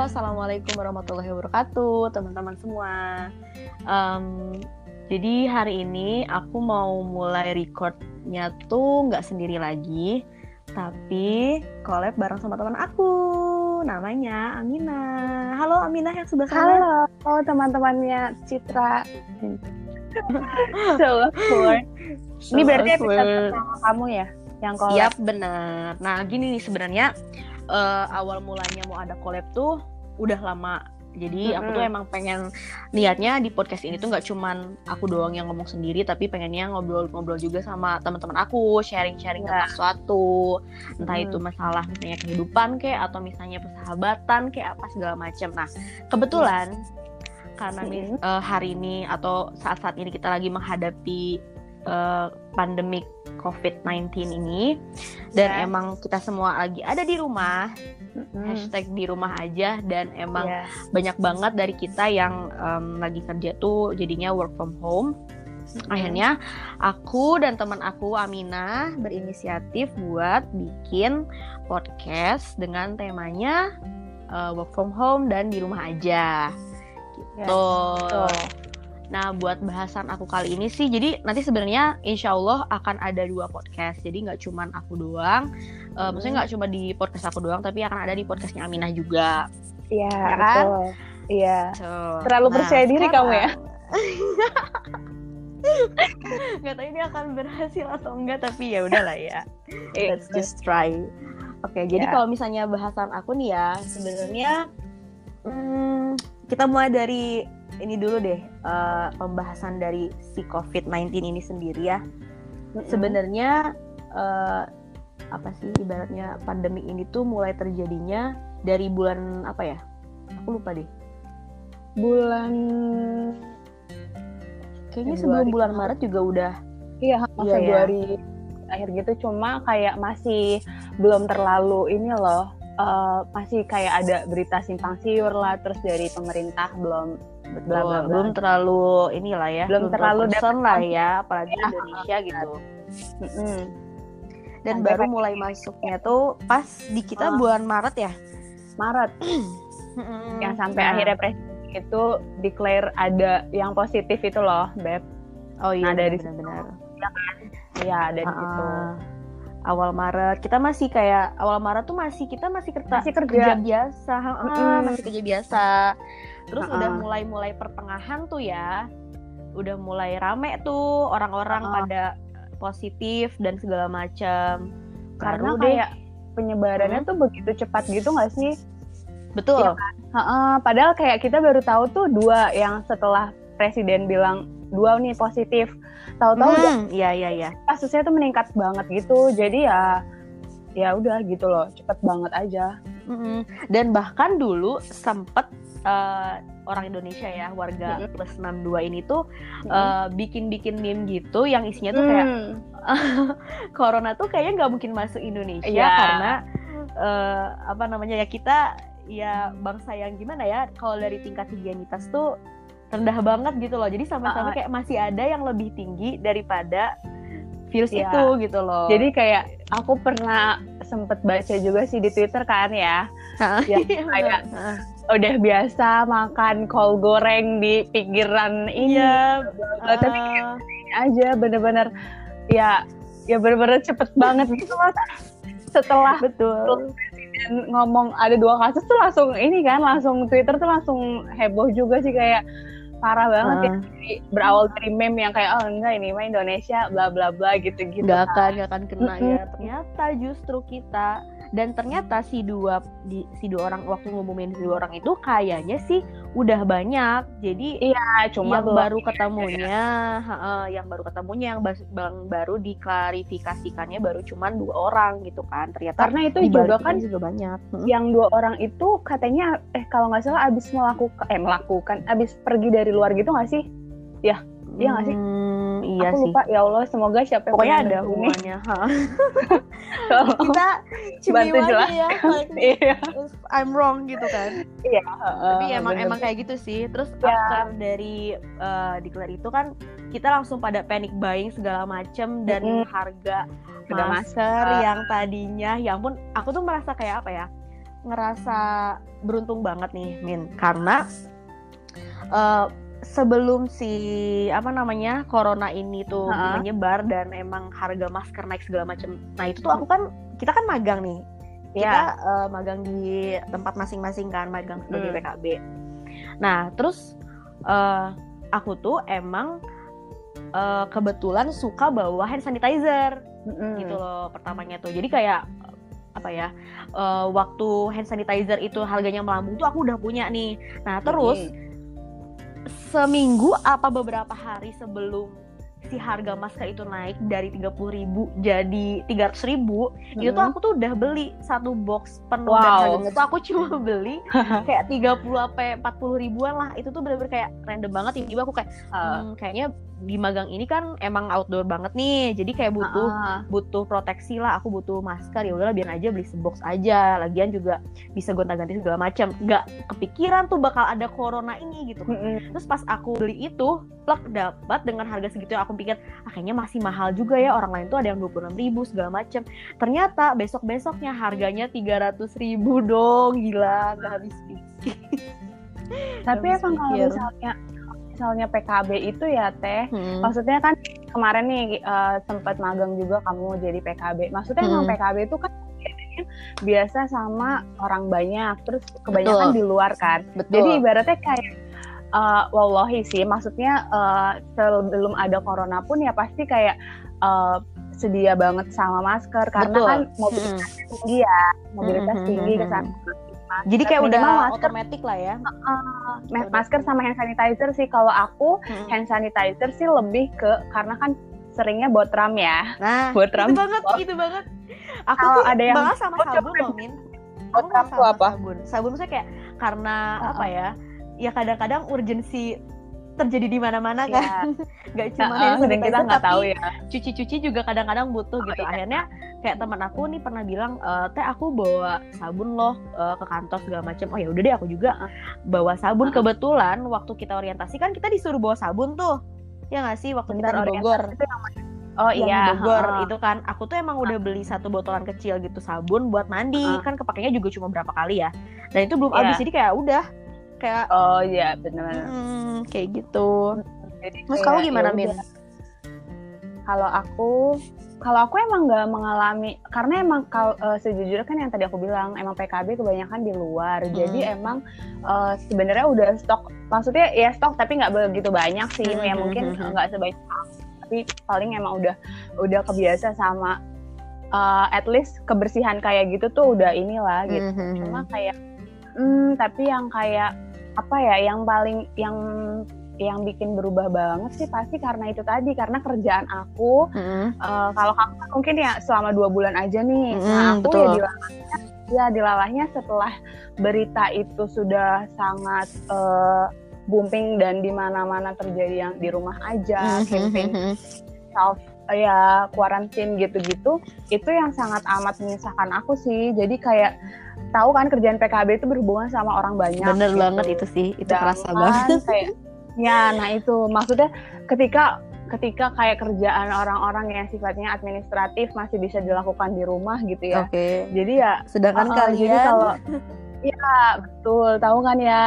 assalamualaikum warahmatullahi wabarakatuh, teman-teman semua. Um, jadi hari ini aku mau mulai recordnya tuh nggak sendiri lagi, tapi collab bareng sama teman aku, namanya Amina. Halo Amina yang sebelah sana. Halo, oh, teman-temannya Citra. so awkward. Ini berarti episode pertama kamu ya, yang collab. Yap, benar. Nah, gini nih sebenarnya uh, awal mulanya mau ada collab tuh udah lama. Jadi mm -hmm. aku tuh emang pengen niatnya di podcast ini tuh nggak cuman aku doang yang ngomong sendiri, tapi pengennya ngobrol-ngobrol juga sama teman-teman aku, sharing-sharing yeah. tentang suatu, entah mm. itu masalah misalnya kehidupan kayak atau misalnya persahabatan kayak apa segala macam. Nah kebetulan karena mm. uh, hari ini atau saat-saat ini kita lagi menghadapi uh, pandemik COVID-19 ini dan yeah. emang kita semua lagi ada di rumah mm-hmm. hashtag di rumah aja dan emang yeah. banyak banget dari kita yang um, lagi kerja tuh jadinya work from home mm-hmm. akhirnya aku dan teman aku Amina berinisiatif buat bikin podcast dengan temanya uh, work from home dan di rumah aja gitu. Yes, Nah, buat bahasan aku kali ini sih, jadi nanti sebenarnya insya Allah akan ada dua podcast. Jadi nggak cuma aku doang, uh, hmm. maksudnya nggak cuma di podcast aku doang, tapi akan ada di podcastnya Aminah juga. Iya, ya kan? Iya. So, Terlalu nah, percaya diri sekarang, kamu ya? Gak tahu ini akan berhasil atau enggak, tapi ya udahlah ya. Let's just try. Oke, okay, jadi yeah. kalau misalnya bahasan aku nih ya, sebenarnya hmm, kita mulai dari ini dulu deh uh, pembahasan dari si COVID-19 ini sendiri ya. Mm-hmm. Sebenarnya uh, apa sih ibaratnya pandemi ini tuh mulai terjadinya dari bulan apa ya? Aku lupa deh. Bulan kayaknya Februari. sebelum bulan Maret juga udah iya, iya Februari ya. akhir gitu cuma kayak masih belum terlalu ini loh uh, masih kayak ada berita simpang siur lah terus dari pemerintah belum Betul, bla, belum terlalu inilah ya belum, terlalu concern lah ya apalagi ya. Indonesia gitu. Mm -hmm. dan Sampai baru mulai masuknya tuh pas di kita oh. bulan Maret ya? Maret. Yang sampai nah. akhirnya presiden itu declare ada yang positif itu loh beb. Oh iya nah, dari benar-benar. ya kan? Iya ada di situ. Awal Maret. Kita masih kayak awal Maret tuh masih kita masih kerja, masih kerja. kerja biasa. Mm -hmm. masih kerja biasa Terus uh -uh. udah mulai-mulai pertengahan tuh ya, udah mulai rame tuh orang-orang uh -uh. pada positif dan segala macam. Karena Baru kayak deh. penyebarannya hmm. tuh begitu cepat gitu nggak sih? Betul. Ya kan? uh -uh. Padahal kayak kita baru tahu tuh dua yang setelah presiden bilang dua nih positif. Tahu-tahu hmm, iya iya iya. Kasusnya tuh meningkat banget gitu. Jadi ya ya udah gitu loh, cepet banget aja. Mm -hmm. Dan bahkan dulu sempet uh, orang Indonesia ya warga mm -hmm. plus 62 ini tuh -hmm. bikin-bikin meme gitu yang isinya tuh kayak mm. corona tuh kayaknya nggak mungkin masuk Indonesia yeah. karena uh, apa namanya ya kita ya bangsa yang gimana ya kalau dari tingkat higienitas tuh rendah banget gitu loh jadi sama-sama uh, kayak masih ada yang lebih tinggi daripada virus yeah. itu gitu loh jadi kayak aku pernah sempet baca juga sih di Twitter kan ya. Yang kayak udah biasa makan kol goreng di pinggiran ini. Iya, uh, tapi ini aja bener-bener. Ya ya bener-bener cepet banget gitu loh. Setelah betul. ngomong ada dua kasus tuh langsung ini kan langsung Twitter tuh langsung heboh juga sih kayak parah banget uh. ya Jadi, berawal dari meme yang kayak oh enggak ini mah Indonesia bla bla bla gitu gitu gak akan gak akan kena ya. Ternyata justru kita dan ternyata si dua di, si dua orang waktu ngumumin si dua orang itu kayaknya sih udah banyak. Jadi iya cuma yang baru ketemunya ya. uh, yang baru ketemunya yang bang baru diklarifikasikannya baru cuma dua orang gitu kan. Ternyata karena itu juga kan juga banyak. Yang dua orang itu katanya eh kalau nggak salah abis melakukan eh melakukan abis pergi dari luar gitu nggak sih ya Iya nggak sih? Hmm, iya Aku sih. lupa ya Allah semoga siapa yang Pokoknya ada hubungannya. kita bantu jelas. ya. iya. I'm wrong gitu kan. Iya. Tapi emang bener. emang kayak gitu sih. Terus ya. after dari uh, declare itu kan kita langsung pada panic buying segala macem dan mm-hmm. harga masker, masker yang tadinya, ya ampun, aku tuh merasa kayak apa ya? ngerasa beruntung banget nih Min karena uh, sebelum si apa namanya corona ini tuh uh-huh. menyebar dan emang harga masker naik segala macam. Nah itu tuh aku kan kita kan magang nih, kita yeah. uh, magang di tempat masing-masing kan magang sebagai hmm. PKB. Nah terus uh, aku tuh emang uh, kebetulan suka bawa hand sanitizer mm. gitu loh pertamanya tuh. Jadi kayak apa ya uh, waktu hand sanitizer itu harganya melambung tuh aku udah punya nih. Nah terus mm seminggu apa beberapa hari sebelum si harga masker itu naik dari tiga puluh ribu jadi tiga ratus ribu hmm. itu tuh aku tuh udah beli satu box penuh wow. dan harganya tuh aku cuma beli kayak tiga puluh apa empat puluh ribuan lah itu tuh bener-bener kayak random banget tiba-tiba aku kayak hmm, kayaknya di magang ini kan emang outdoor banget nih. Jadi kayak butuh uh-uh. butuh proteksi lah aku butuh masker ya udahlah biar aja beli sebox aja. Lagian juga bisa gonta-ganti segala macam nggak kepikiran tuh bakal ada corona ini gitu mm-hmm. terus pas aku beli itu plak dapat dengan harga segitu yang aku pikir ah, kayaknya masih mahal juga ya orang lain tuh ada yang dua puluh enam ribu segala macam ternyata besok besoknya harganya tiga ratus ribu dong gila nggak habis pikir. Tapi emang kalau misalnya misalnya PKB itu ya Teh, hmm. maksudnya kan kemarin nih uh, sempat magang juga kamu jadi PKB. Maksudnya hmm. emang PKB itu kan biasa sama orang banyak, terus kebanyakan Betul. di luar kan. Betul. Jadi ibaratnya kayak uh, wallahi sih, maksudnya uh, sebelum ada corona pun ya pasti kayak uh, sedia banget sama masker karena Betul. kan mobilitas hmm. tinggi ya, mobilitas hmm. tinggi ke sana masker. Jadi kayak udah masker. otomatis lah ya. Uh, masker sama hand sanitizer sih. Kalau aku hmm. hand sanitizer sih lebih ke karena kan seringnya buat ram ya. Nah, buat ram. Itu banget, oh. itu banget. Aku Kalau tuh ada yang banget sama sabun loh, Min. Buat ram tuh apa? Sabun. Sabun maksudnya kayak karena uh-uh. apa ya? Ya kadang-kadang urgensi terjadi di mana-mana iya. kan nggak cuma uh, uh, kita nggak tahu ya. cuci-cuci juga kadang-kadang butuh oh, gitu. iya. akhirnya kayak teman aku nih pernah bilang e, teh aku bawa sabun loh uh, ke kantor segala macam oh ya udah deh aku juga bawa sabun. Uh. kebetulan waktu kita orientasi kan kita disuruh bawa sabun tuh. Ya nggak sih? Waktu Bentar, kita Bogor. Oh iya, Bogor. uh. itu kan. Aku tuh emang udah beli satu botolan kecil gitu sabun buat mandi. Uh. kan kepakainya juga cuma berapa kali ya. Dan itu belum yeah. habis jadi kayak udah kayak oh iya benar hmm, kayak gitu jadi Mas kamu gimana ya Min? Kalau aku kalau aku emang nggak mengalami karena emang kalau uh, sejujurnya kan yang tadi aku bilang emang PKB kebanyakan di luar hmm. jadi emang uh, sebenarnya udah stok maksudnya ya stok tapi nggak begitu banyak sih hmm. ya mungkin hmm, hmm. nggak sebanyak tapi paling emang udah udah kebiasa sama uh, at least kebersihan kayak gitu tuh udah inilah gitu hmm. cuma kayak hmm, tapi yang kayak apa ya yang paling yang yang bikin berubah banget sih pasti karena itu tadi karena kerjaan aku mm. uh, kalau kamu kan mungkin ya selama dua bulan aja nih mm, nah aku ya betul. ya dilalahnya ya dilalahnya setelah berita itu sudah sangat uh, booming dan di mana-mana terjadi yang di rumah aja mm -hmm. campaign self ya quarantine gitu-gitu itu yang sangat amat menyusahkan aku sih jadi kayak tahu kan kerjaan PKB itu berhubungan sama orang banyak bener gitu. banget itu sih itu Dan kerasa banget kayak Ya, nah itu maksudnya ketika ketika kayak kerjaan orang-orang yang sifatnya administratif masih bisa dilakukan di rumah gitu ya. Oke. Okay. Jadi ya sedangkan uh, kalian jadi kalau Iya betul, tahu kan ya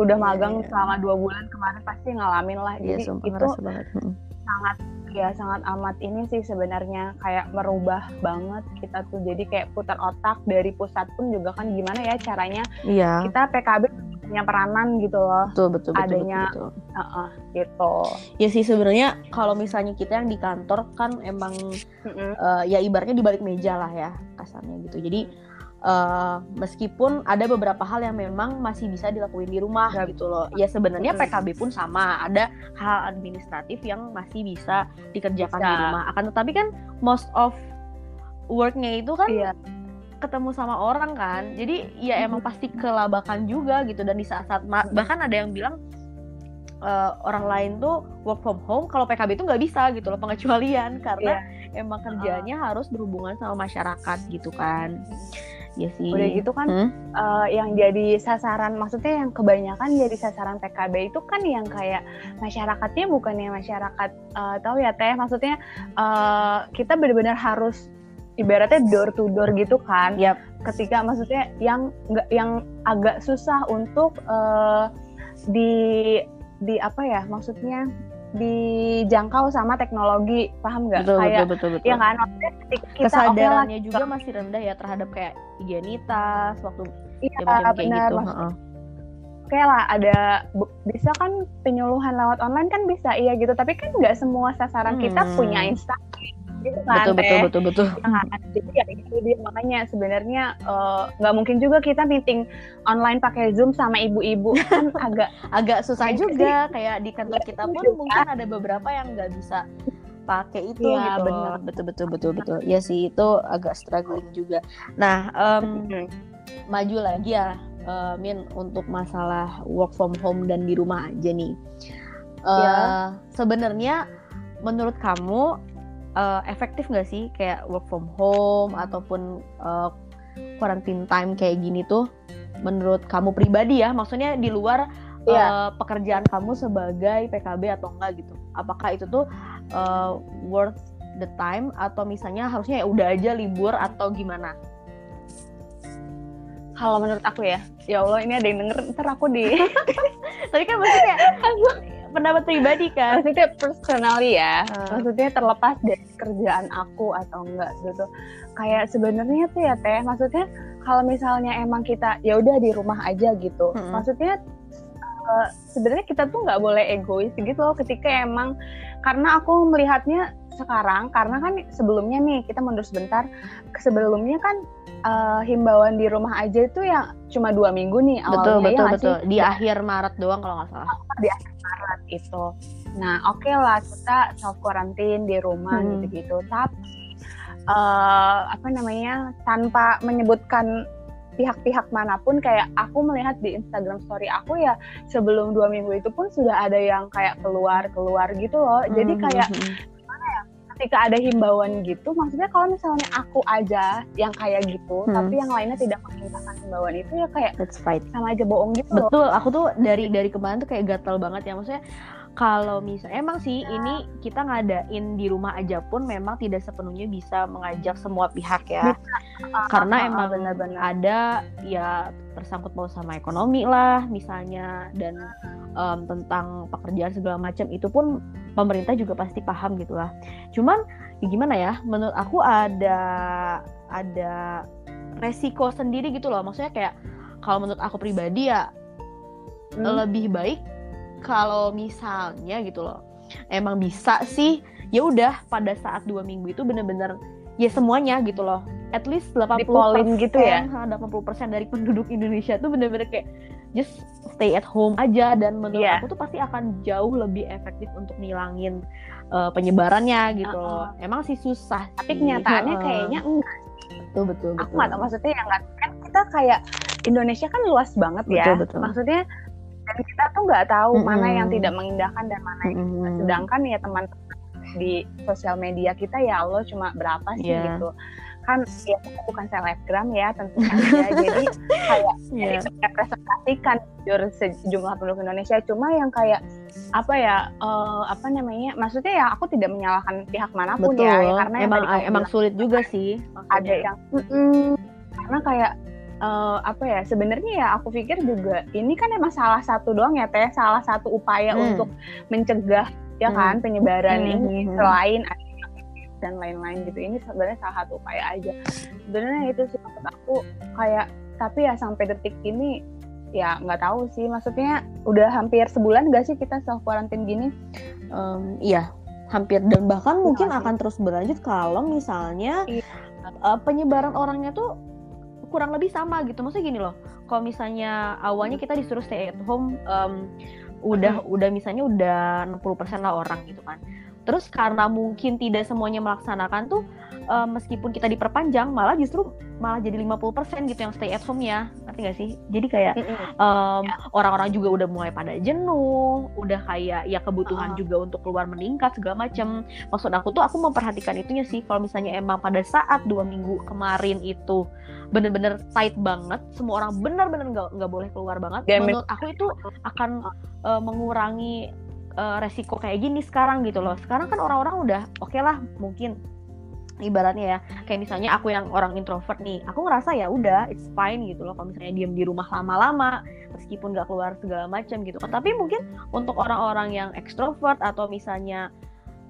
udah iya, magang yeah, selama dua bulan kemarin pasti ngalamin lah. Iya, Jadi sumpah, itu banget. sangat ya sangat amat ini sih sebenarnya kayak merubah banget kita tuh. Jadi kayak putar otak dari pusat pun juga kan gimana ya caranya iya. kita PKB punya peranan gitu loh. Betul betul betul. Adanya betul, betul. Uh -uh, gitu. Ya sih sebenarnya kalau misalnya kita yang di kantor kan emang mm -hmm. uh, ya ibaratnya di balik meja lah ya kasarnya gitu. Jadi uh, meskipun ada beberapa hal yang memang masih bisa dilakuin di rumah ya, gitu loh. Ya sebenarnya PKB pun sama, ada hal administratif yang masih bisa dikerjakan bisa. di rumah. Akan tetapi kan most of worknya itu kan iya. ketemu sama orang kan. Jadi ya emang pasti kelabakan juga gitu. Dan di saat-saat bahkan ada yang bilang uh, orang lain tuh work from home kalau PKB itu nggak bisa gitu loh pengecualian. Karena yeah. emang kerjanya uh. harus berhubungan sama masyarakat gitu kan ya sih udah gitu kan hmm? uh, yang jadi sasaran maksudnya yang kebanyakan jadi sasaran PKB itu kan yang kayak masyarakatnya bukannya masyarakat uh, tahu ya teh maksudnya uh, kita benar-benar harus ibaratnya door to door gitu kan. Yep. ketika maksudnya yang nggak yang agak susah untuk uh, di di apa ya maksudnya dijangkau sama teknologi paham nggak? Betul, kayak betul, betul, betul. ya kan kita kesadarannya okay juga masih rendah ya terhadap kayak higienitas waktu iya, kayak benar, gitu uh oke okay lah ada bisa kan penyuluhan lewat online kan bisa iya gitu. Tapi kan nggak semua sasaran hmm. kita punya Instagram gitu kan betul, betul betul betul. nah, jadi ya itu dia makanya sebenarnya eh, nggak uh, mungkin juga kita meeting online pakai zoom sama ibu-ibu kan agak agak susah juga kayak di kantor kita pun juga. mungkin ada beberapa yang nggak bisa pakai itu ya, gitu. benar. betul betul betul betul. Ya sih itu agak struggling juga. Nah um, maju lagi ya uh, Min untuk masalah work from home dan di rumah aja nih. Uh, ya. sebenarnya menurut kamu uh, efektif nggak sih kayak work from home ataupun uh, quarantine time kayak gini tuh menurut kamu pribadi ya maksudnya di luar yeah. Iya. uh, pekerjaan kamu sebagai PKB atau enggak gitu apakah itu tuh uh, worth the time atau misalnya harusnya ya udah aja libur atau gimana kalau menurut aku ya ya Allah ini ada yang denger ntar aku di tapi kan maksudnya pendapat pribadi kan maksudnya personally ya hmm. maksudnya terlepas dari kerjaan aku atau enggak gitu kayak sebenarnya tuh ya teh maksudnya kalau misalnya emang kita ya udah di rumah aja gitu hmm. maksudnya uh, sebenarnya kita tuh nggak boleh egois gitu loh ketika emang karena aku melihatnya sekarang karena kan sebelumnya nih kita mundur sebentar sebelumnya kan uh, himbauan di rumah aja itu yang cuma dua minggu nih awalnya betul ya betul. sih? di akhir Maret doang kalau nggak salah. Di akhir Maret itu nah oke okay lah kita self quarantine di rumah hmm. gitu gitu tapi uh, apa namanya tanpa menyebutkan pihak-pihak mana pun kayak aku melihat di Instagram story aku ya sebelum dua minggu itu pun sudah ada yang kayak keluar keluar gitu loh. Jadi hmm, kayak hmm, hmm ketika ada himbauan gitu maksudnya kalau misalnya aku aja yang kayak gitu hmm. tapi yang lainnya tidak menginginkan himbauan itu ya kayak That's right. sama aja bohong gitu betul loh. aku tuh dari dari kemarin tuh kayak gatel banget ya maksudnya kalau misalnya emang sih ini kita ngadain di rumah aja pun memang tidak sepenuhnya bisa mengajak semua pihak ya. Karena emang benar-benar. ada ya tersangkut paut sama ekonomi lah misalnya. Dan um, tentang pekerjaan segala macam itu pun pemerintah juga pasti paham gitu lah. Cuman ya gimana ya menurut aku ada ada resiko sendiri gitu loh. Maksudnya kayak kalau menurut aku pribadi ya hmm. lebih baik kalau misalnya gitu loh emang bisa sih ya udah pada saat dua minggu itu bener-bener ya semuanya gitu loh. At least 80 Dipolin gitu ya? 80 persen dari penduduk Indonesia tuh bener-bener kayak just stay at home aja. Dan menurut yeah. aku tuh pasti akan jauh lebih efektif untuk ngilangin uh, penyebarannya gitu uh -uh. emang sih susah tapi kenyataannya uh. kayaknya enggak. Betul betul aku nggak tahu maksudnya yang kan kita kayak Indonesia kan luas banget betul, ya betul. maksudnya dan kita tuh nggak tahu mm -hmm. mana yang tidak mengindahkan dan mana yang mm -hmm. sedangkan ya teman-teman di sosial media kita ya Allah cuma berapa sih yeah. gitu kan ya bukan selebgram ya tentu saja jadi kayak yeah. representasikan jujur sejumlah penduduk Indonesia cuma yang kayak apa ya uh, apa namanya maksudnya ya aku tidak menyalahkan pihak mana pun ya, Betul. ya karena emang emang sulit juga sih maksudnya. ada yang mm -mm, karena kayak uh, apa ya sebenarnya ya aku pikir juga ini kan emang salah satu doang ya teh salah satu upaya hmm. untuk mencegah ya hmm. kan penyebaran hmm. ini hmm. selain dan lain-lain gitu ini sebenarnya salah satu upaya aja sebenarnya itu sih maksud aku kayak tapi ya sampai detik ini ya nggak tahu sih maksudnya udah hampir sebulan gak sih kita self quarantine gini um, iya hampir dan bahkan mungkin akan terus berlanjut kalau misalnya iya. uh, penyebaran orangnya tuh kurang lebih sama gitu. Maksudnya gini loh kalau misalnya awalnya kita disuruh stay at home um, udah hmm. udah misalnya udah 60% lah orang gitu kan. Terus karena mungkin tidak semuanya melaksanakan tuh uh, meskipun kita diperpanjang malah justru malah jadi 50% gitu yang stay at home ya. Ngerti gak sih? Jadi kayak um, orang-orang juga udah mulai pada jenuh udah kayak ya kebutuhan uh. juga untuk keluar meningkat segala macem. Maksud aku tuh aku memperhatikan itunya sih. Kalau misalnya emang pada saat dua minggu kemarin itu bener-bener tight banget semua orang bener-bener nggak nggak boleh keluar banget Game menurut aku itu akan uh, mengurangi uh, resiko kayak gini sekarang gitu loh. Sekarang kan orang-orang udah oke okay lah mungkin ibaratnya ya kayak misalnya aku yang orang introvert nih aku ngerasa ya udah it's fine gitu loh kalau misalnya diem di rumah lama-lama meskipun gak keluar segala macam gitu. Tapi mungkin untuk orang-orang yang ekstrovert atau misalnya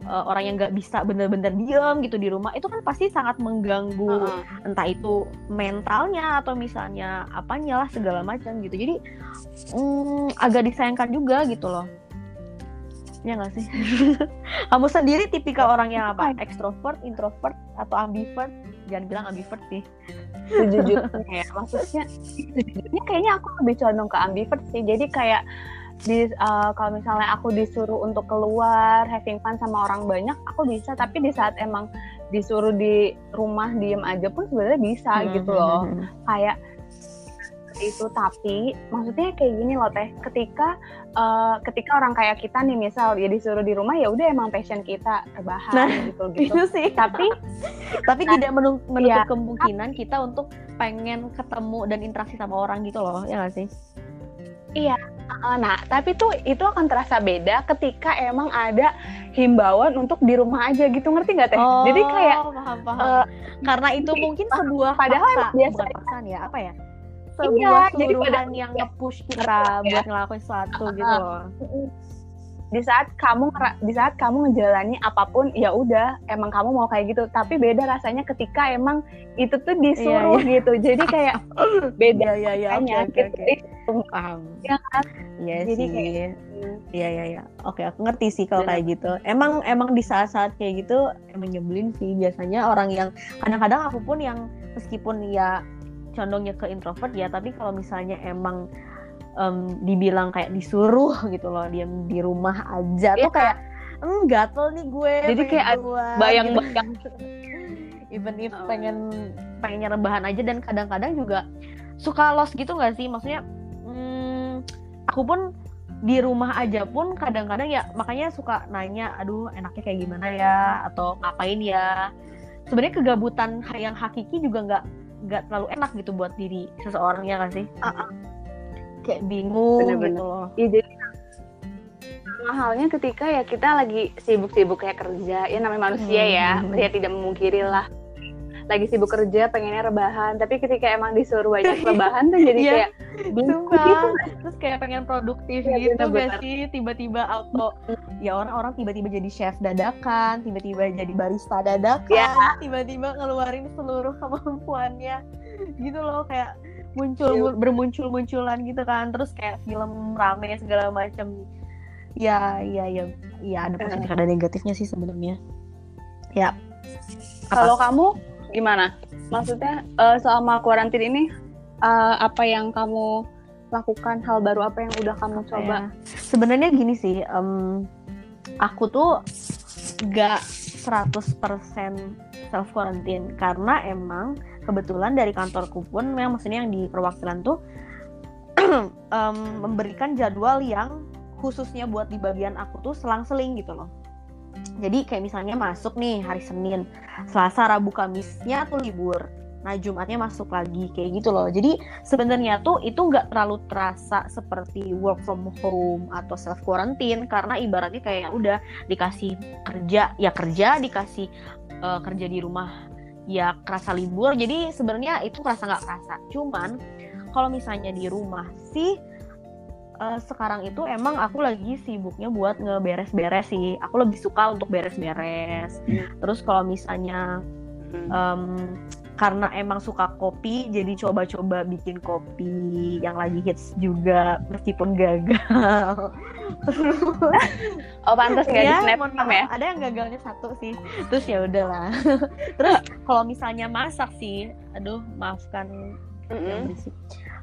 uh, orang yang nggak bisa bener-bener diem gitu di rumah itu kan pasti sangat mengganggu uh -huh. entah itu mentalnya atau misalnya apanya lah segala macam gitu. Jadi um, agak disayangkan juga gitu loh ya nggak sih? Kamu sendiri tipikal orang yang apa? Ekstrovert introvert atau ambivert? Jangan bilang ambivert sih. Sejujurnya. Ya maksudnya sejujurnya kayaknya aku lebih condong ke ambivert sih. Jadi kayak di uh, kalau misalnya aku disuruh untuk keluar having fun sama orang banyak aku bisa. Tapi di saat emang disuruh di rumah diem aja pun sebenarnya bisa hmm, gitu loh. hmm, hmm. kayak itu tapi maksudnya kayak gini loh teh. Ketika uh, ketika orang kayak kita nih misal ya disuruh di rumah ya udah emang passion kita rebahan nah, gitu gitu. itu sih. Tapi tapi nah, tidak menutup, ya, kemungkinan kita untuk pengen ketemu dan interaksi sama orang gitu loh ya gak sih? Iya nah tapi tuh itu akan terasa beda ketika emang ada himbauan untuk di rumah aja gitu. Ngerti nggak teh? Oh, jadi kayak paham paham. uh, karena itu mungkin sebuah padahal paksa, biasa bukan ya apa ya sebuah iya, jadi pada, yang ya, nge-push kita ya. buat ngelakuin sesuatu uh, gitu loh. Di saat kamu di saat kamu ngejalani apa pun ya udah emang kamu mau kayak gitu, tapi beda rasanya ketika emang itu tuh disuruh iya, iya. gitu. Jadi kayak beda ya ya ya oke oke. Paham. Ya kan? Iya Jadi sih. Kayak, Iya iya iya. Oke, aku ngerti sih kalau kayak gitu. Emang emang di saat-saat kayak gitu emang nyebelin sih biasanya orang yang kadang-kadang aku pun yang meskipun ya condongnya ke introvert ya tapi kalau misalnya emang um, dibilang kayak disuruh gitu loh diam di rumah aja yeah. tuh kayak hmm, gatel nih gue jadi kayak bayang-bayang gitu. even if oh. pengen pengen rebahan aja dan kadang-kadang juga suka lost gitu nggak sih maksudnya hmm, aku pun di rumah aja pun kadang-kadang ya makanya suka nanya aduh enaknya kayak gimana ya atau ngapain ya sebenarnya kegabutan yang hakiki juga nggak nggak terlalu enak gitu buat diri seseorang ya kan sih uh -uh. kayak bingung Bener -bener. gitu loh iya jadi mahalnya ketika ya kita lagi sibuk-sibuk kayak kerja ya namanya manusia ya, hmm. ya ya tidak memungkiri lah lagi sibuk kerja pengennya rebahan. Tapi ketika emang disuruh banyak rebahan tuh jadi yeah, kayak bingung gitu. Terus kayak pengen produktif ya, gitu bener, gak sih? Tiba-tiba auto. Ya orang-orang tiba-tiba jadi chef dadakan tiba-tiba jadi barista dadakan yeah. tiba-tiba ngeluarin seluruh kemampuannya. Gitu loh kayak muncul yeah. bermuncul-munculan gitu kan. Terus kayak film rame segala macam ya ya ya. Ya ada positif ada negatifnya sih sebenarnya. Ya. Kalau kamu gimana? Maksudnya uh, selama kuarantin ini uh, apa yang kamu lakukan hal baru apa yang udah kamu coba? Ya. Sebenarnya gini sih, um, aku tuh gak 100% self quarantine karena emang kebetulan dari kantorku pun memang maksudnya yang di perwakilan tuh um, memberikan jadwal yang khususnya buat di bagian aku tuh selang-seling gitu loh jadi kayak misalnya masuk nih hari Senin, Selasa, Rabu, Kamisnya tuh libur. Nah Jumatnya masuk lagi kayak gitu loh. Jadi sebenarnya tuh itu nggak terlalu terasa seperti work from home atau self quarantine karena ibaratnya kayak udah dikasih kerja ya kerja, dikasih uh, kerja di rumah ya kerasa libur. Jadi sebenarnya itu kerasa nggak kerasa. Cuman kalau misalnya di rumah sih uh, sekarang itu emang aku lagi sibuknya buat ngeberes-beres sih. Aku lebih suka untuk beres-beres. Hmm. Terus kalau misalnya um, karena emang suka kopi, jadi coba-coba bikin kopi yang lagi hits juga meskipun gagal. oh pantas nggak ya, di snap ya? Ada yang gagalnya satu sih. Terus ya udahlah. Terus kalau misalnya masak sih, aduh maafkan mm -hmm. yang berisik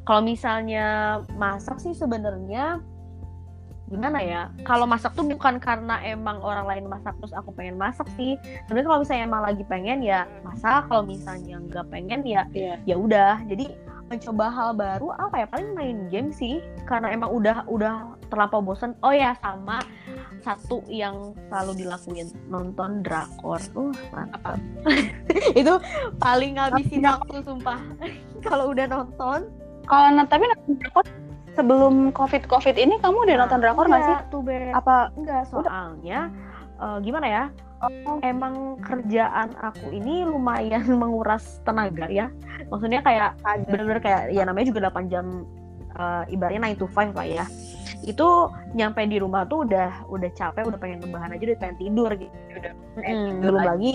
kalau misalnya masak sih sebenarnya gimana ya? Kalau masak tuh bukan karena emang orang lain masak terus aku pengen masak sih. Sebenarnya kalau misalnya emang lagi pengen ya masak. Kalau misalnya nggak pengen ya yeah. ya udah. Jadi mencoba hal baru apa ya? Paling main game sih. Karena emang udah udah terlampau bosan oh ya sama satu yang selalu dilakuin. Nonton drakor. Uh mantap. Itu paling ngabisin waktu sumpah. kalau udah nonton kalau tapi nonton drakor sebelum covid covid ini kamu udah nonton drakor nggak sih? Tuh Apa enggak soalnya uh, gimana ya? oh. emang kerjaan aku ini lumayan menguras tenaga ya maksudnya kayak bener-bener kayak ya namanya juga 8 jam uh, ibaratnya 9 to 5 lah ya itu nyampe di rumah tuh udah udah capek udah pengen rebahan aja udah pengen tidur gitu udah hmm, belum lagi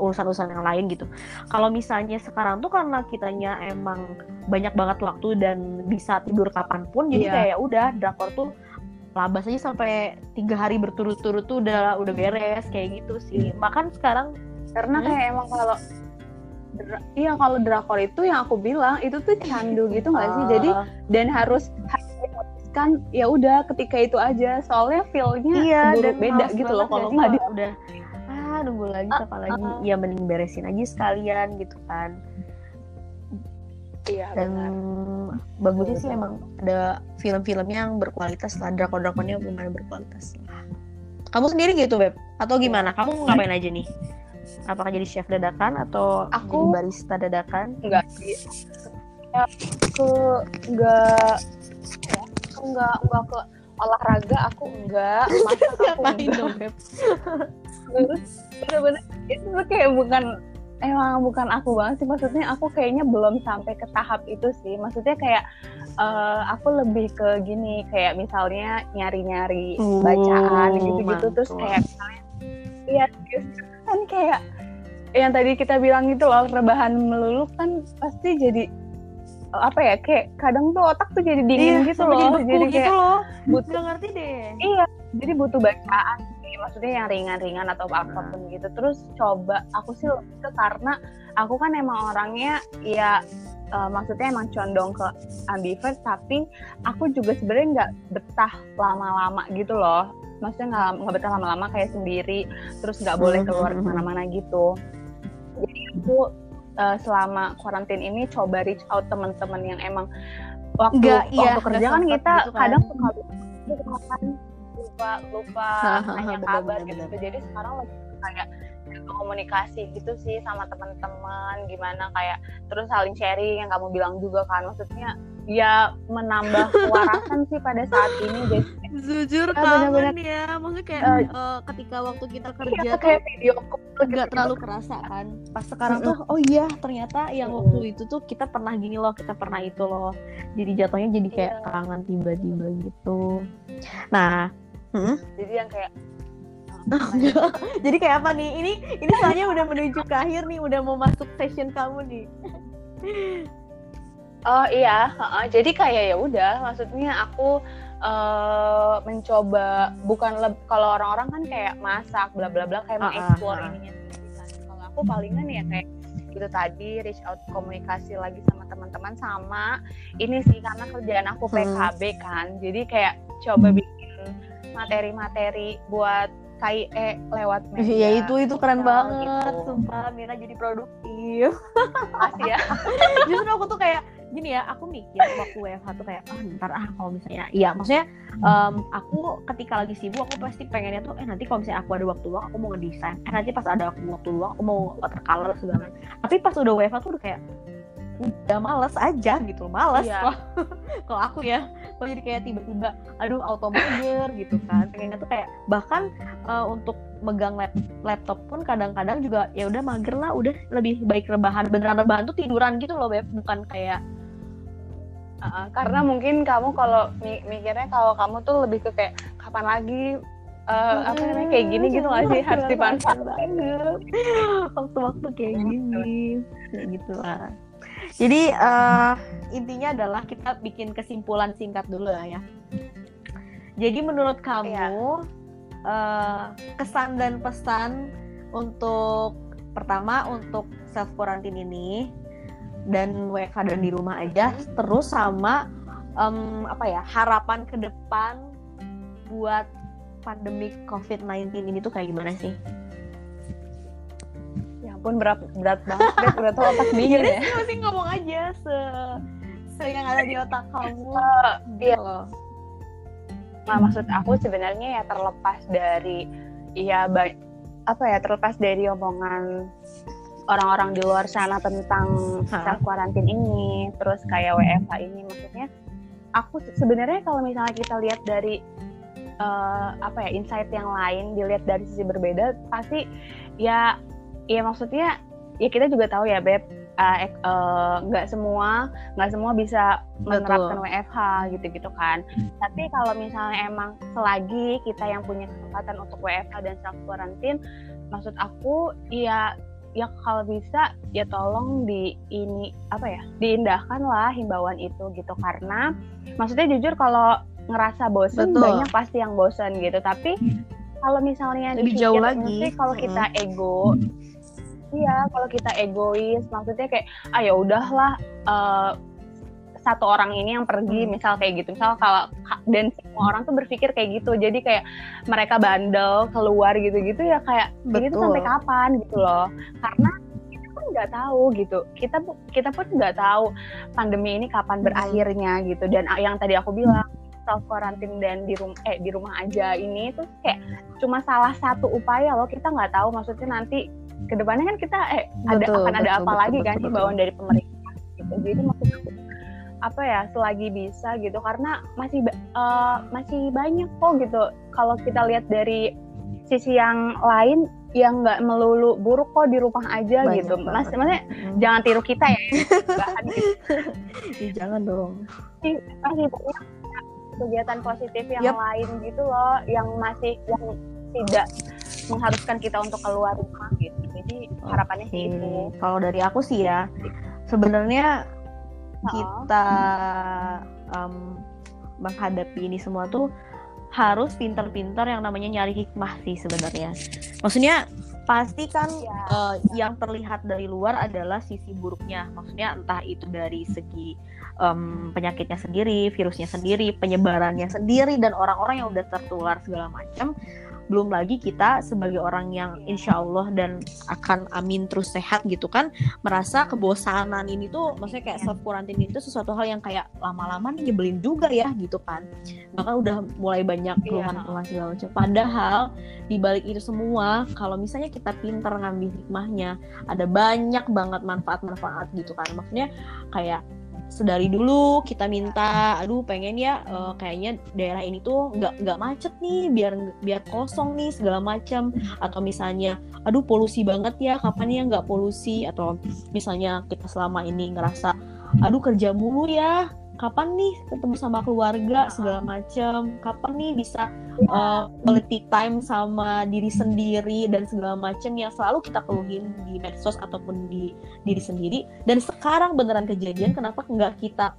urusan-urusan yang lain gitu kalau misalnya sekarang tuh karena kitanya emang banyak banget waktu dan bisa tidur kapan pun jadi yeah. kayak udah drakor tuh labas aja sampai tiga hari berturut-turut tuh udah udah beres kayak gitu sih makan sekarang karena hmm? kayak emang kalau iya kalau drakor itu yang aku bilang itu tuh candu gitu nggak sih jadi ah. dan harus kan ya udah ketika itu aja. Soalnya feelnya iya, dan beda gitu loh kalau nggak udah ah nunggu lagi uh, apa lagi uh, ya mending beresin aja sekalian gitu kan. Iya dan benar. bagusnya sih emang ada film-film yang berkualitas lah drakor-drakornya lumayan berkualitas. Kamu sendiri gitu beb? Atau gimana? Kamu ngapain aja nih? Apakah jadi chef dadakan atau aku jadi barista dadakan? Enggak sih. Ya, aku enggak aku nggak nggak ke olahraga aku enggak masak aku enggak bener-bener itu kayak bukan emang bukan aku banget sih maksudnya aku kayaknya belum sampai ke tahap itu sih. Maksudnya kayak uh, aku lebih ke gini kayak misalnya nyari-nyari uh, bacaan gitu-gitu terus kayak iya kan kayak yang tadi kita bilang itu loh rebahan melulu kan pasti jadi apa ya kayak kadang tuh otak tuh jadi dingin iya, gitu loh jadi, jadi gitu kayak loh. butuh ngerti deh iya jadi butuh bacaan sih maksudnya yang ringan-ringan atau nah. apa pun gitu terus coba aku sih lebih ke karena aku kan emang orangnya ya uh, maksudnya emang condong ke ambivert tapi aku juga sebenarnya nggak betah lama-lama gitu loh maksudnya nggak nggak betah lama-lama kayak sendiri terus nggak boleh keluar mm-hmm. ke mana-mana gitu jadi aku uh, selama karantin ini coba reach out teman-teman yang emang waktu gak, waktu iya, kerja kan kita gitu kan. kadang suka lupa lupa lupa nanya kabar gitu jadi sekarang lagi kayak komunikasi gitu sih sama teman-teman gimana kayak terus saling sharing yang kamu bilang juga kan maksudnya ya menambah kewarasan sih pada saat ini jadi jujur ya, kangen bener -bener. ya maksudnya kayak uh, uh, ketika waktu kita iya, kerja iya, kayak video nggak gitu. terlalu kerasa kan. Pas sekarang tuh oh iya ternyata yang waktu itu tuh kita pernah gini loh kita pernah itu loh. Jadi jatuhnya jadi kayak yeah. kangen tiba-tiba gitu. Nah hmm? jadi yang kayak jadi kayak apa nih? Ini ini soalnya udah menuju ke akhir nih udah mau masuk session kamu nih Oh iya, uh, jadi kayak ya udah, maksudnya aku uh, mencoba bukan kalau orang-orang kan kayak masak bla bla bla kayak uh, mengeksplor uh, uh. ininya kan. Kalau aku palingan ya kayak itu tadi reach out komunikasi lagi sama teman-teman sama ini sih karena kerjaan aku PKB hmm. kan, jadi kayak coba bikin materi-materi buat KIE lewat media. Iya itu itu keren banget, gitu. sumpah Mira jadi produktif. Makasih ya. Justru aku tuh kayak gini ya, aku mikir waktu WFH tuh kayak, oh ntar ah kalau misalnya, iya maksudnya um, aku ketika lagi sibuk aku pasti pengennya tuh, eh nanti kalau misalnya aku ada waktu luang aku mau ngedesain, eh nanti pas ada aku waktu luang aku mau watercolor segala. Tapi pas udah WFH tuh udah kayak udah males aja gitu males iya. kalau aku ya kalau jadi kayak tiba-tiba aduh auto mager gitu kan pengennya tuh kayak bahkan uh, untuk megang lap laptop pun kadang-kadang juga ya udah mager lah udah lebih baik rebahan beneran rebahan tuh tiduran gitu loh beb bukan kayak uh, karena mungkin kamu kalau mikirnya kalau kamu tuh lebih ke kayak kapan lagi uh, apa namanya kayak gini gitu gak sih? Harus dimanfaatkan waktu-waktu kayak gini kayak gitu lah jadi uh, intinya adalah kita bikin kesimpulan singkat dulu lah ya. Jadi menurut kamu ya. uh, kesan dan pesan untuk pertama untuk self quarantine ini dan WFH dan di rumah aja, hmm. terus sama um, apa ya harapan ke depan buat pandemi COVID-19 ini tuh kayak gimana sih? ampun berat berat banget udah tuh otak dingin ya masih ngomong aja se se yang ada di otak kamu uh, iya. Gitu nah maksud aku sebenarnya ya terlepas dari ya apa ya terlepas dari omongan orang-orang di luar sana tentang self quarantine ini terus kayak WFH ini maksudnya aku sebenarnya kalau misalnya kita lihat dari uh, apa ya insight yang lain dilihat dari sisi berbeda pasti ya ya maksudnya ya kita juga tahu ya beb nggak uh, uh, semua nggak semua bisa menerapkan Betul. WFH gitu-gitu kan. Tapi kalau misalnya emang selagi kita yang punya kesempatan untuk WFH dan self quarantine, maksud aku ya ya kalau bisa ya tolong di ini apa ya diindahkan lah himbauan itu gitu. Karena maksudnya jujur kalau ngerasa bosen Betul. banyak pasti yang bosen gitu. Tapi kalau misalnya lebih jauh lagi. kalau kita ego iya kalau kita egois maksudnya kayak ah ya udahlah uh, satu orang ini yang pergi hmm. misal kayak gitu. Misal kalau dan semua orang tuh berpikir kayak gitu. Jadi kayak mereka bandel keluar gitu-gitu ya kayak begitu sampai kapan? gitu loh. Karena kita pun nggak tahu gitu. Kita kita pun nggak tahu pandemi ini kapan hmm. berakhirnya gitu. Dan yang tadi aku bilang self quarantine dan di rumah eh di rumah aja ini tuh kayak cuma salah satu upaya loh. Kita nggak tahu maksudnya nanti ke depannya kan kita eh ada betul, akan ada apa betul, lagi betul, kan himbauan dari pemerintah gitu. Jadi maksud aku apa ya selagi bisa gitu. Karena masih uh, masih banyak kok gitu. Kalau kita lihat dari sisi yang lain yang nggak melulu buruk kok di rumah aja banyak gitu. mas maksudnya hmm. jangan tiru kita ya. Bahan gitu. jangan dong. Masih banyak kegiatan positif yang yep. lain gitu loh yang masih yang tidak mengharuskan kita untuk keluar rumah gitu. Jadi harapannya sih itu. Kalau dari aku sih ya sebenarnya kita um, menghadapi ini semua tuh harus pintar-pintar yang namanya nyari hikmah sih sebenarnya. Maksudnya pasti kan ya. uh, yang terlihat dari luar adalah sisi buruknya. Maksudnya entah itu dari segi um, penyakitnya sendiri, virusnya sendiri, penyebarannya sendiri dan orang-orang yang udah tertular segala macam belum lagi kita sebagai orang yang insya Allah dan akan amin terus sehat gitu kan merasa kebosanan ini tuh maksudnya kayak self quarantine itu sesuatu hal yang kayak lama-lama nyebelin juga ya gitu kan. Maka udah mulai banyak iya. keluhan-keluhan segala macam. Padahal di balik itu semua kalau misalnya kita pintar ngambil hikmahnya ada banyak banget manfaat-manfaat gitu kan. Maksudnya kayak sedari dulu kita minta aduh pengen ya uh, kayaknya daerah ini tuh nggak nggak macet nih biar biar kosong nih segala macam atau misalnya aduh polusi banget ya kapan ya nggak polusi? Atau misalnya kita selama ini ngerasa aduh kerja mulu ya kapan nih ketemu sama keluarga segala macam kapan nih bisa uh, quality time sama diri sendiri dan segala macam yang selalu kita keluhin di medsos ataupun di diri sendiri? Dan sekarang beneran kejadian kenapa nggak kita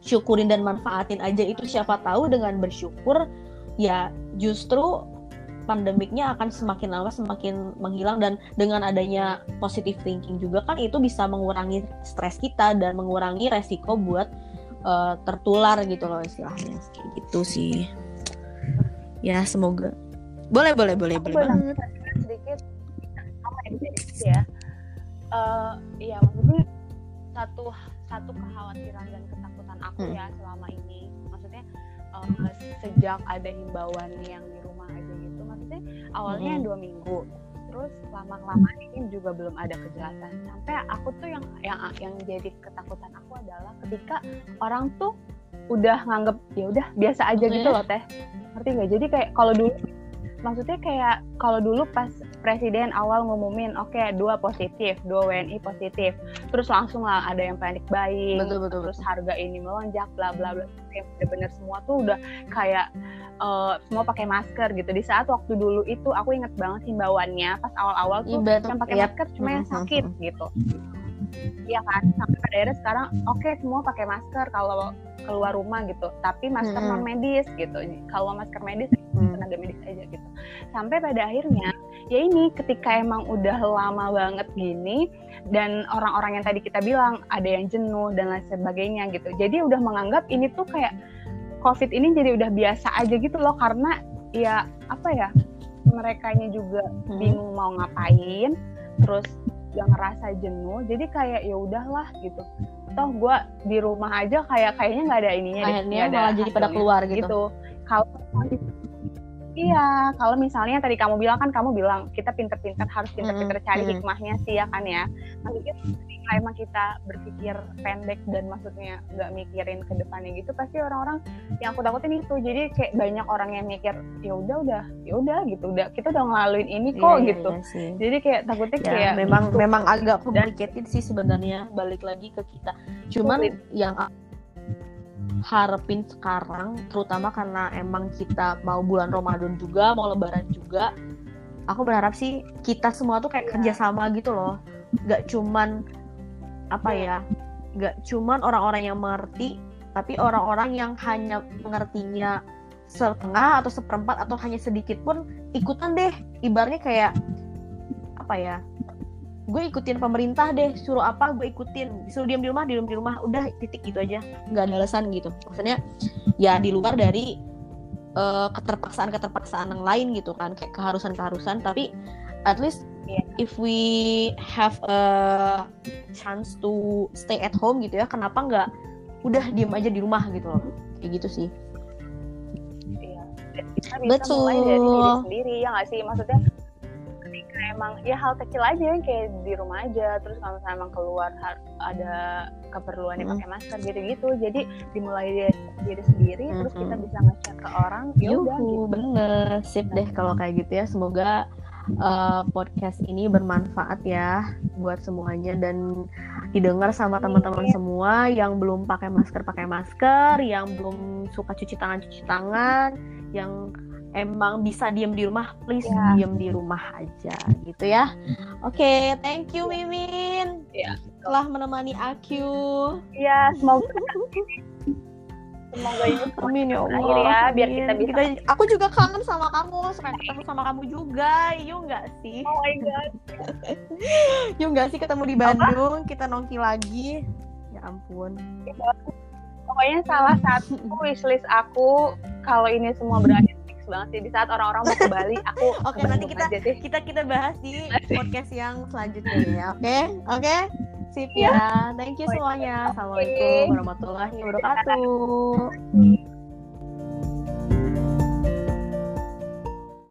syukurin dan manfaatin aja? Itu siapa tahu dengan bersyukur ya justru pandemiknya akan semakin lama semakin menghilang dan dengan adanya positive thinking juga kan itu bisa mengurangi stres kita dan mengurangi resiko buat uh, tertular gitu loh istilahnya. Kayak gitu sih. Ya semoga. Boleh boleh boleh boleh banget. sedikit. Apa ya. Uh, iya maksudnya satu satu kekhawatiran dan ketakutan aku hmm. ya selama ini. Maksudnya uh, sejak ada himbauan yang di rumah aja gitu. Maksudnya awalnya hmm. dua minggu terus lama kelamaan ini juga belum ada kejelasan. Sampai aku tuh yang yang yang jadi ketakutan aku adalah ketika orang tuh udah nganggep ya udah biasa aja gitu loh teh. Ngerti nggak? Jadi kayak kalau dulu maksudnya kayak kalau dulu pas presiden awal ngumumin oke okay, dua positif dua WNI positif. Terus langsung lah ada yang panik baik betul, betul, terus betul. harga ini melonjak bla bla bla. Yang bener-bener semua tuh udah kayak uh, semua pakai masker gitu. Di saat waktu dulu itu aku inget banget himbauannya pas awal-awal tuh Iba, yang pakai masker cuma yang sakit gitu Iya kan? Sampai pada akhirnya sekarang oke okay, semua pakai masker kalau keluar rumah gitu. Tapi masker hmm. non medis gitu. Kalau masker medis hmm. tenaga medis aja gitu. Sampai pada akhirnya ya ini ketika emang udah lama banget gini dan orang-orang yang tadi kita bilang ada yang jenuh dan lain sebagainya gitu. Jadi udah menganggap ini tuh kayak covid ini jadi udah biasa aja gitu loh. Karena ya apa ya mereka juga hmm. bingung mau ngapain. Terus udah ngerasa jenuh jadi kayak ya udahlah gitu. Toh gue di rumah aja kayak kayaknya nggak ada ininya akhirnya malah jadi pada keluar gitu, gitu. kalau Iya, kalau misalnya tadi kamu bilang kan kamu bilang kita pinter-pinter harus pinter-pinter cari hikmahnya sih ya kan ya. Maksudnya ketika emang kita berpikir pendek dan maksudnya nggak mikirin ke depannya gitu, pasti orang-orang yang aku takutin itu. Jadi kayak banyak orang yang mikir ya udah udah ya udah gitu, udah kita udah ngelaluin ini kok Iya, gitu. iya sih. Jadi kayak takutnya Ya, kayak memang gitu. memang agak complicated sih sebenarnya balik lagi ke kita. Cuman Sulit. yang harapin sekarang terutama karena emang kita mau bulan Ramadan juga, mau lebaran juga. Aku berharap sih kita semua tuh kayak Iya. kerjasama gitu loh. Gak cuman apa Iya. ya? Gak cuman orang-orang yang mengerti, tapi orang-orang yang hanya mengertinya setengah atau seperempat atau hanya sedikit pun ikutan deh. Ibaratnya kayak apa ya? Gue ikutin pemerintah deh suruh apa gue ikutin. Suruh diam di rumah diam di rumah. Udah titik gitu aja. Nggak ada alasan gitu. Maksudnya ya di luar dari eh, keterpaksaan keterpaksaan yang lain gitu kan. Kayak keharusan keharusan tapi at least Iya. if we have a chance to stay at home gitu ya kenapa nggak udah diam aja di rumah gitu loh. Kayak gitu sih. Iya. Kita bisa Betul. mulai dari diri sendiri ya nggak sih? Maksudnya emang ya hal kecil aja yang kayak di rumah aja. Terus kalau misalnya emang keluar ada keperluan yang Mm. pakai masker gitu-gitu. Jadi dimulai dari diri sendiri terus Mm-mm. kita bisa nge-share ke orang ya udah gitu. bener. Sip deh kalau kayak gitu ya. Semoga uh, podcast ini bermanfaat ya buat semuanya. Dan didengar sama teman-teman semua yang belum pakai masker pakai masker yang belum suka cuci tangan cuci tangan yang emang bisa diem di rumah please Ya. diem di rumah aja gitu ya oke thank you Mimin Ya. telah menemani aku Iya semoga semoga ini Amin ya Allah. ya, biar kita bisa- aku juga kangen sama kamu, suka ketemu sama kamu juga. Yuk nggak sih? oh my god Yuk nggak sih ketemu di Bandung, kita nongki lagi. Ya ampun. pokoknya salah satu wishlist aku kalau ini semua berakhir fix banget sih di saat orang-orang mau ke Bali aku Oke, ke nanti kita-. Kita kita bahas di podcast yang selanjutnya ya. Oke? Oke? Sip Iya. ya. Thank you semuanya. Assalamualaikum warahmatullahi wabarakatuh. Iya.